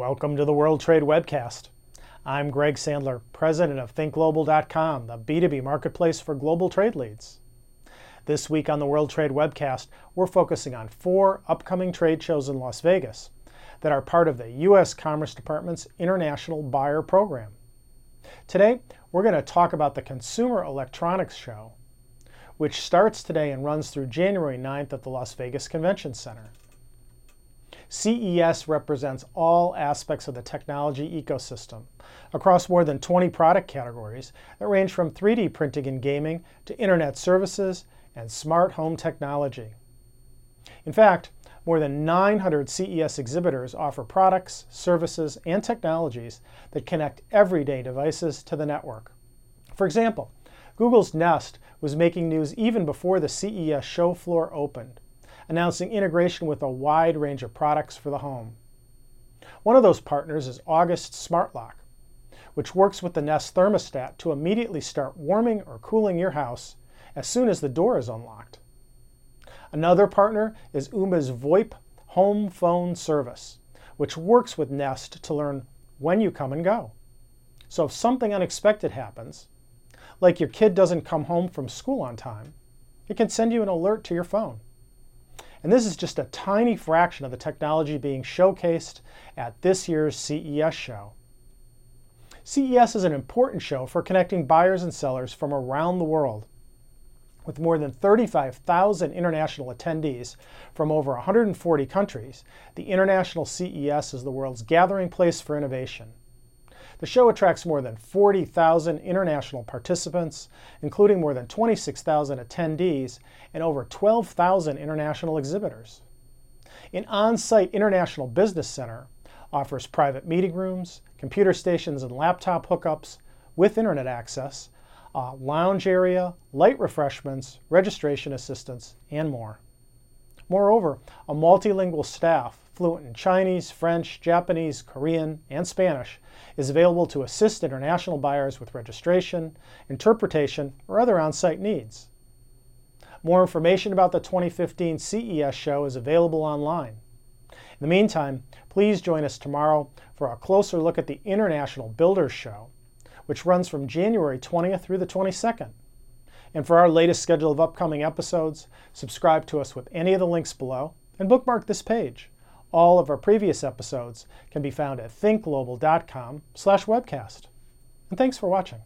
Welcome to the World Trade Webcast. I'm Greg Sandler, president of ThinkGlobal.com, the B2B marketplace for global trade leads. This week on the World Trade Webcast, we're focusing on four upcoming trade shows in Las Vegas that are part of the U.S. Commerce Department's International Buyer Program. Today, we're going to talk about the Consumer Electronics Show, which starts today and runs through January 9th at the Las Vegas Convention Center. CES represents all aspects of the technology ecosystem across more than 20 product categories that range from 3D printing and gaming to internet services and smart home technology. In fact, more than 900 CES exhibitors offer products, services, and technologies that connect everyday devices to the network. For example, Google's Nest was making news even before the CES show floor opened announcing integration with a wide range of products for the home. One of those partners is August Smart Lock, which works with the Nest thermostat to immediately start warming or cooling your house as soon as the door is unlocked. Another partner is Ooma's VoIP home phone service, which works with Nest to learn when you come and go. So if something unexpected happens, like your kid doesn't come home from school on time, it can send you an alert to your phone. And this is just a tiny fraction of the technology being showcased at this year's CES show. CES is an important show for connecting buyers and sellers from around the world. With more than 35,000 international attendees from over 140 countries, the International CES is the world's gathering place for innovation. The show attracts more than 40,000 international participants, including more than 26,000 attendees and over 12,000 international exhibitors. An on site International Business Center offers private meeting rooms, computer stations, and laptop hookups with internet access, a lounge area, light refreshments, registration assistance, and more. Moreover, a multilingual staff fluent in Chinese, French, Japanese, Korean, and Spanish is available to assist international buyers with registration, interpretation, or other on site needs. More information about the 2015 CES show is available online. In the meantime, please join us tomorrow for a closer look at the International Builders Show, which runs from January 20th through the 22nd. And for our latest schedule of upcoming episodes, subscribe to us with any of the links below and bookmark this page. All of our previous episodes can be found at thinkglobal.com/webcast. And thanks for watching.